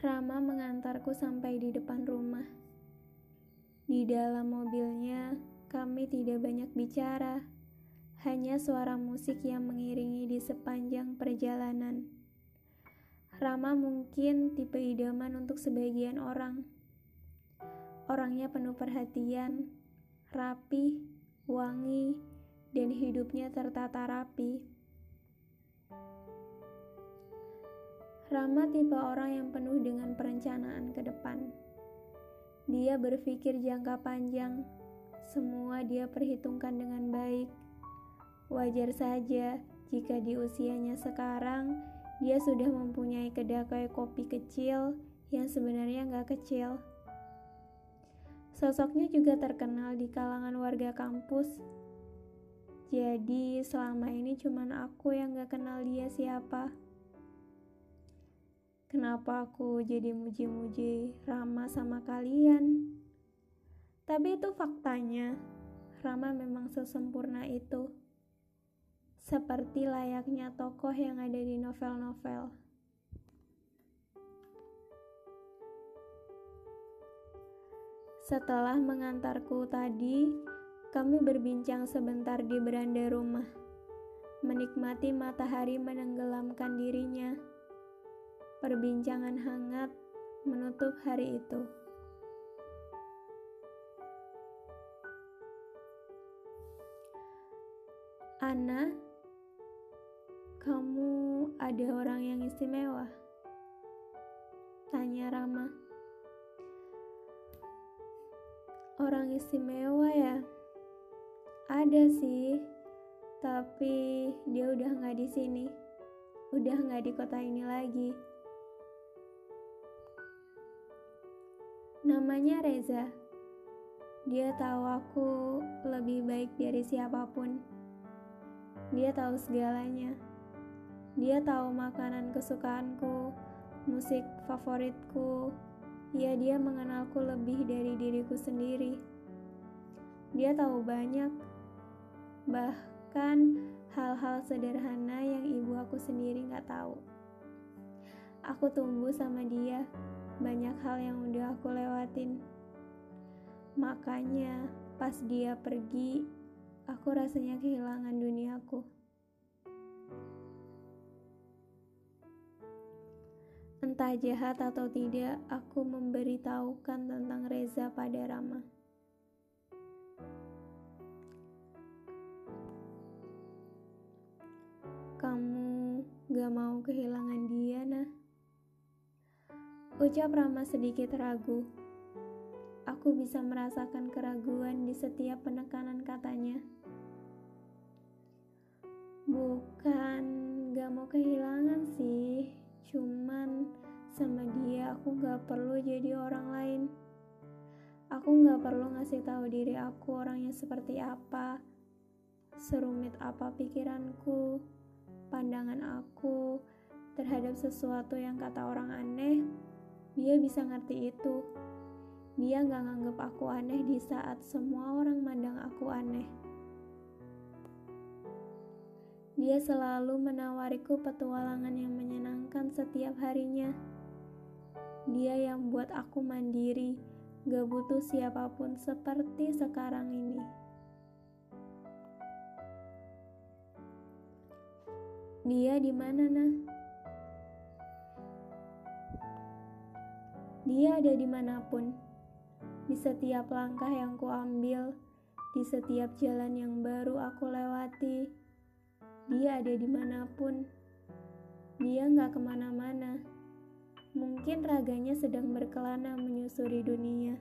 Rama mengantarku sampai di depan rumah. Di dalam mobilnya, kami tidak banyak bicara, hanya suara musik yang mengiringi di sepanjang perjalanan. Rama mungkin tipe idaman untuk sebagian orang. Orangnya penuh perhatian, rapi, wangi, dan hidupnya tertata rapi. Rama tipe orang yang penuh dengan perencanaan ke depan. Dia berpikir jangka panjang, semua dia perhitungkan dengan baik. Wajar saja jika di usianya sekarang dia sudah mempunyai kedai kopi kecil yang sebenarnya nggak kecil. Sosoknya juga terkenal di kalangan warga kampus. Jadi selama ini cuman aku yang gak kenal dia siapa. Kenapa aku jadi muji-muji Rama sama kalian? Tapi itu faktanya. Rama memang sesempurna itu. Seperti layaknya tokoh yang ada di novel-novel. Setelah mengantarku tadi, kami berbincang sebentar di beranda rumah, menikmati matahari menenggelamkan dirinya Perbincangan hangat menutup hari itu. Ana, kamu ada orang yang istimewa? Tanya Rama. Orang istimewa ya? Ada sih, tapi dia udah nggak di sini, udah nggak di kota ini lagi. Namanya Reza. Dia tahu aku lebih baik dari siapa pun. Dia tahu segalanya. Dia tahu makanan kesukaanku, musik favoritku. Ya, dia mengenalku lebih dari diriku sendiri. Dia tahu banyak, bahkan hal-hal sederhana yang ibu aku sendiri nggak tahu. Aku tumbuh sama dia banyak hal yang udah aku lewatin. Makanya pas dia pergi, aku rasanya kehilangan duniaku. Entah jahat atau tidak, aku memberitahukan tentang Reza pada Rama. Kamu gak mau kehilangan dia? Ucap Rama sedikit ragu. Aku bisa merasakan keraguan di setiap penekanan katanya. Bukan gak mau kehilangan sih, cuman sama dia aku gak perlu jadi orang lain. Aku gak perlu ngasih tahu diri aku orangnya seperti apa, serumit apa pikiranku, pandangan aku terhadap sesuatu yang kata orang aneh dia bisa ngerti itu. Dia gak nganggep aku aneh di saat semua orang mandang aku aneh. Dia selalu menawariku petualangan yang menyenangkan setiap harinya. Dia yang buat aku mandiri, gak butuh siapa pun seperti sekarang ini. Dia di mana, nah? Dia ada di mana pun, di setiap langkah yang kuambil, di setiap jalan yang baru aku lewati. Dia ada di mana pun, dia nggak ke mana-mana. Mungkin raganya sedang berkelana menyusuri dunia,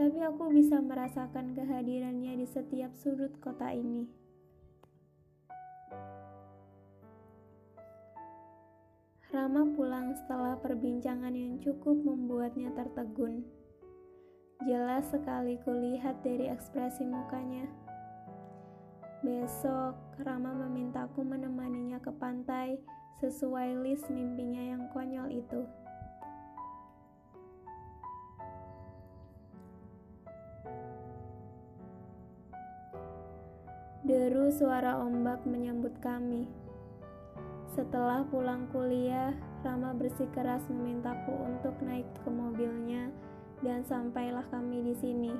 tapi aku bisa merasakan kehadirannya di setiap sudut kota ini. Rama pulang setelah perbincangan yang cukup membuatnya tertegun. Jelas sekali kulihat dari ekspresi mukanya. Besok, Rama memintaku menemaninya ke pantai sesuai list mimpinya yang konyol itu. Deru suara ombak menyambut kami. Setelah pulang kuliah, Rama bersikeras memintaku untuk naik ke mobilnya dan sampailah kami di sini,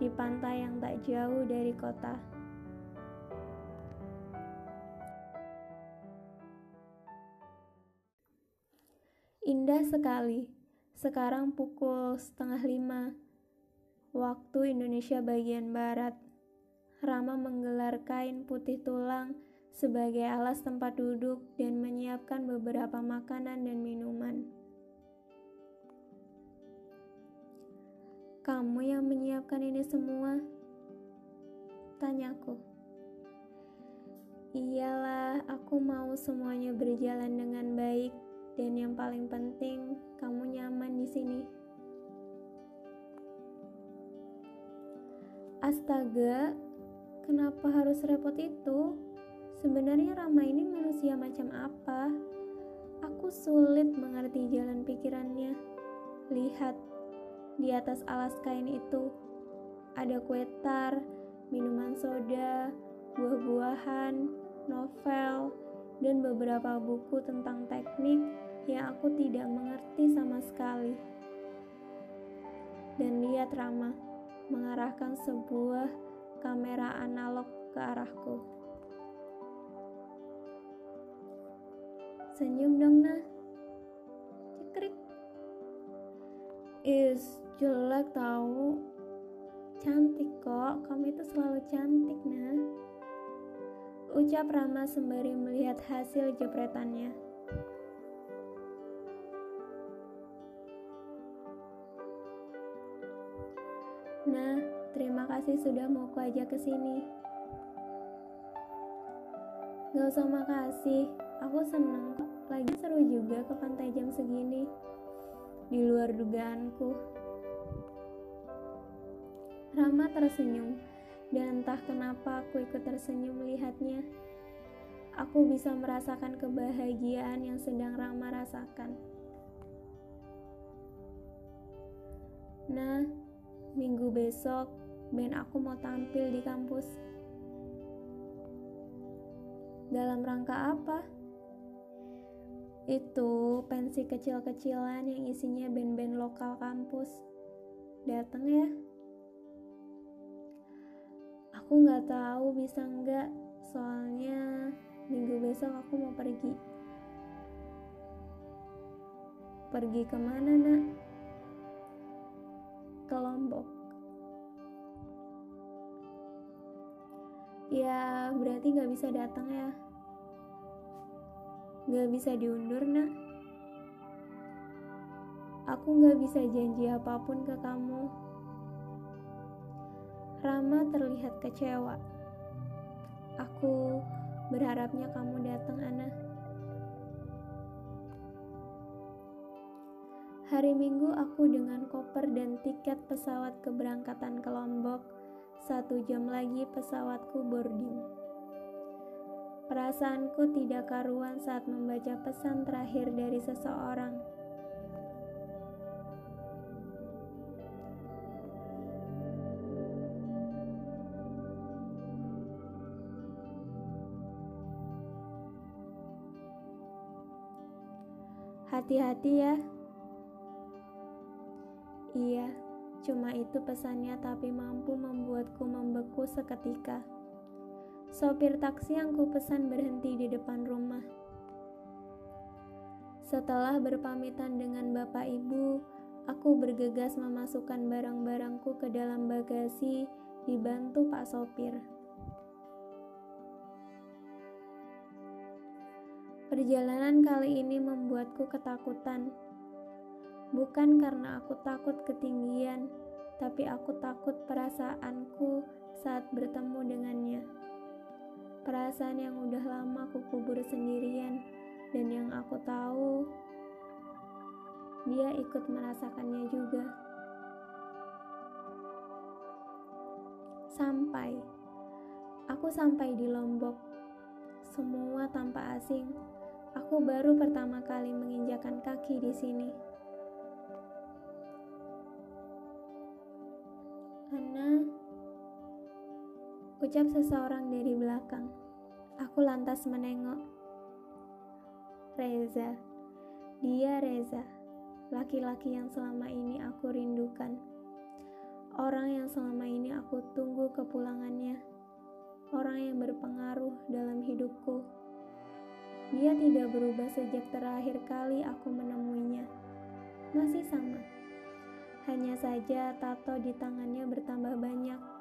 di pantai yang tak jauh dari kota. Indah sekali. Sekarang pukul setengah lima, waktu Indonesia bagian barat. Rama menggelar kain putih tulang sebagai alas tempat duduk dan menyiapkan beberapa makanan dan minuman. Kamu yang menyiapkan ini semua? Tanyaku. Iyalah, aku mau semuanya berjalan dengan baik dan yang paling penting kamu nyaman di sini. Astaga, kenapa harus repot itu? Sebenarnya Rama ini manusia macam apa? Aku sulit mengerti jalan pikirannya. Lihat, di atas alas kain itu ada kue tar, minuman soda, buah-buahan, novel, dan beberapa buku tentang teknik yang aku tidak mengerti sama sekali. Dan lihat Rama mengarahkan sebuah kamera analog ke arahku. Senyum dong, nah. Cekrik. Is, jelek tahu. Cantik kok, kamu itu selalu cantik, nah. Ucap Rama sembari melihat hasil jepretannya. Nah, terima kasih sudah mau ku ajak ke sini. Gak usah makasih, Aku seneng lagi seru juga ke pantai jam segini. Di luar dugaanku. Rama tersenyum, dan entah kenapa aku ikut tersenyum melihatnya. Aku bisa merasakan kebahagiaan yang sedang Rama rasakan. Nah, minggu besok band aku mau tampil di kampus. Dalam rangka apa? Itu pensi kecil-kecilan yang isinya band-band lokal kampus. Dateng ya? Aku nggak tahu bisa nggak, soalnya minggu besok aku mau pergi. Pergi ke mana nak? Ke Lombok. Ya berarti nggak bisa datang ya. Gak bisa diundur, nak. Aku gak bisa janji apa pun ke kamu. Rama terlihat kecewa. Aku berharapnya kamu datang, Ana. Hari Minggu aku dengan koper dan tiket pesawat keberangkatan ke Lombok. Satu jam lagi pesawatku boarding. Perasaanku tidak karuan saat membaca pesan terakhir dari seseorang. Hati-hati ya. Cuma itu pesannya tapi mampu membuatku membeku seketika. Sopir taksi yang kupesan berhenti di depan rumah. Setelah berpamitan dengan bapak ibu, aku bergegas memasukkan barang-barangku ke dalam bagasi dibantu pak sopir. Perjalanan kali ini membuatku ketakutan. Bukan karena aku takut ketinggian, tapi aku takut perasaanku saat bertemu dengannya. Perasaan yang udah lama aku kubur sendirian dan yang aku tahu dia ikut merasakannya juga. Sampai aku sampai di Lombok, semua tanpa asing. Aku baru pertama kali menginjakan kaki di sini. Ucap seseorang dari belakang. Aku lantas menengok. Reza. Dia Reza, laki-laki yang selama ini aku rindukan. Orang yang selama ini aku tunggu kepulangannya. Orang yang berpengaruh dalam hidupku. Dia tidak berubah sejak terakhir kali aku menemuinya. Masih sama. Hanya saja tato di tangannya bertambah banyak.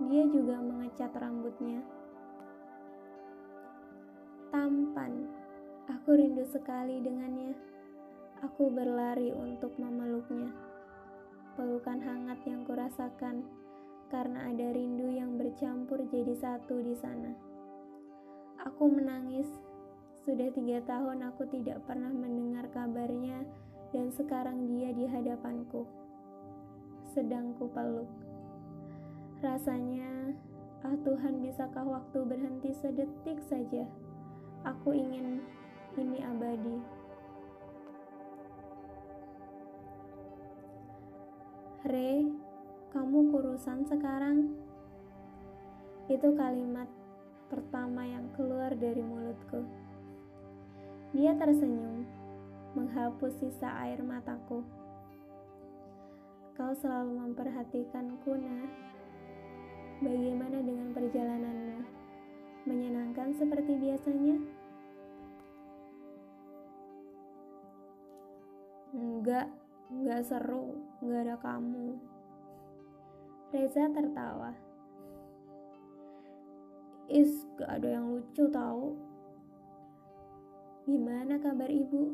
Dia juga mengecat rambutnya. Tampan. Aku rindu sekali dengannya. Aku berlari untuk memeluknya. Pelukan hangat yang kurasakan karena ada rindu yang bercampur jadi satu di sana. Aku menangis sudah tiga tahun aku tidak pernah mendengar kabarnya dan sekarang dia di hadapanku. Sedang ku peluk. Rasanya, ah Tuhan bisakah waktu berhenti sedetik saja? Aku ingin ini abadi. Re, kamu kurusan sekarang? Itu kalimat pertama yang keluar dari mulutku. Dia tersenyum, menghapus sisa air mataku. Kau selalu memperhatikanku, nah. Bagaimana dengan perjalananmu? Menyenangkan seperti biasanya? Enggak, enggak seru, enggak ada kamu. Reza tertawa. Is, gak ada yang lucu tahu. Gimana kabar ibu?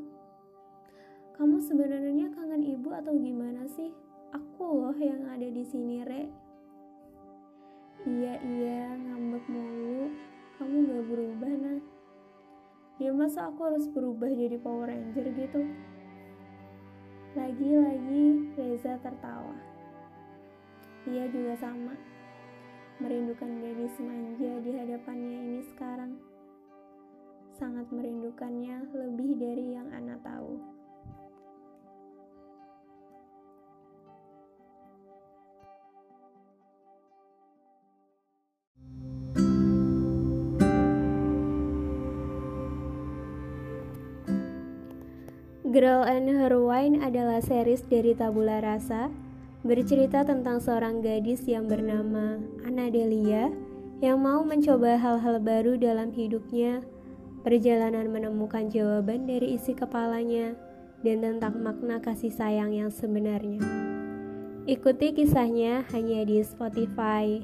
Kamu sebenarnya kangen ibu atau gimana sih? Aku loh yang ada di sini, Re. Iya, iya, ngambek mulu. Kamu gak berubah, nah. Ya masa aku harus berubah jadi Power Ranger gitu? Lagi-lagi Reza tertawa. Ia juga sama, merindukan gadis manja di hadapannya ini sekarang sangat merindukannya lebih dari yang Ana tahu. Girl and Her Wine adalah series dari Tabula Rasa bercerita tentang seorang gadis yang bernama Ana Delia yang mau mencoba hal-hal baru dalam hidupnya perjalanan menemukan jawaban dari isi kepalanya, dan tentang makna kasih sayang yang sebenarnya. Ikuti kisahnya hanya di Spotify.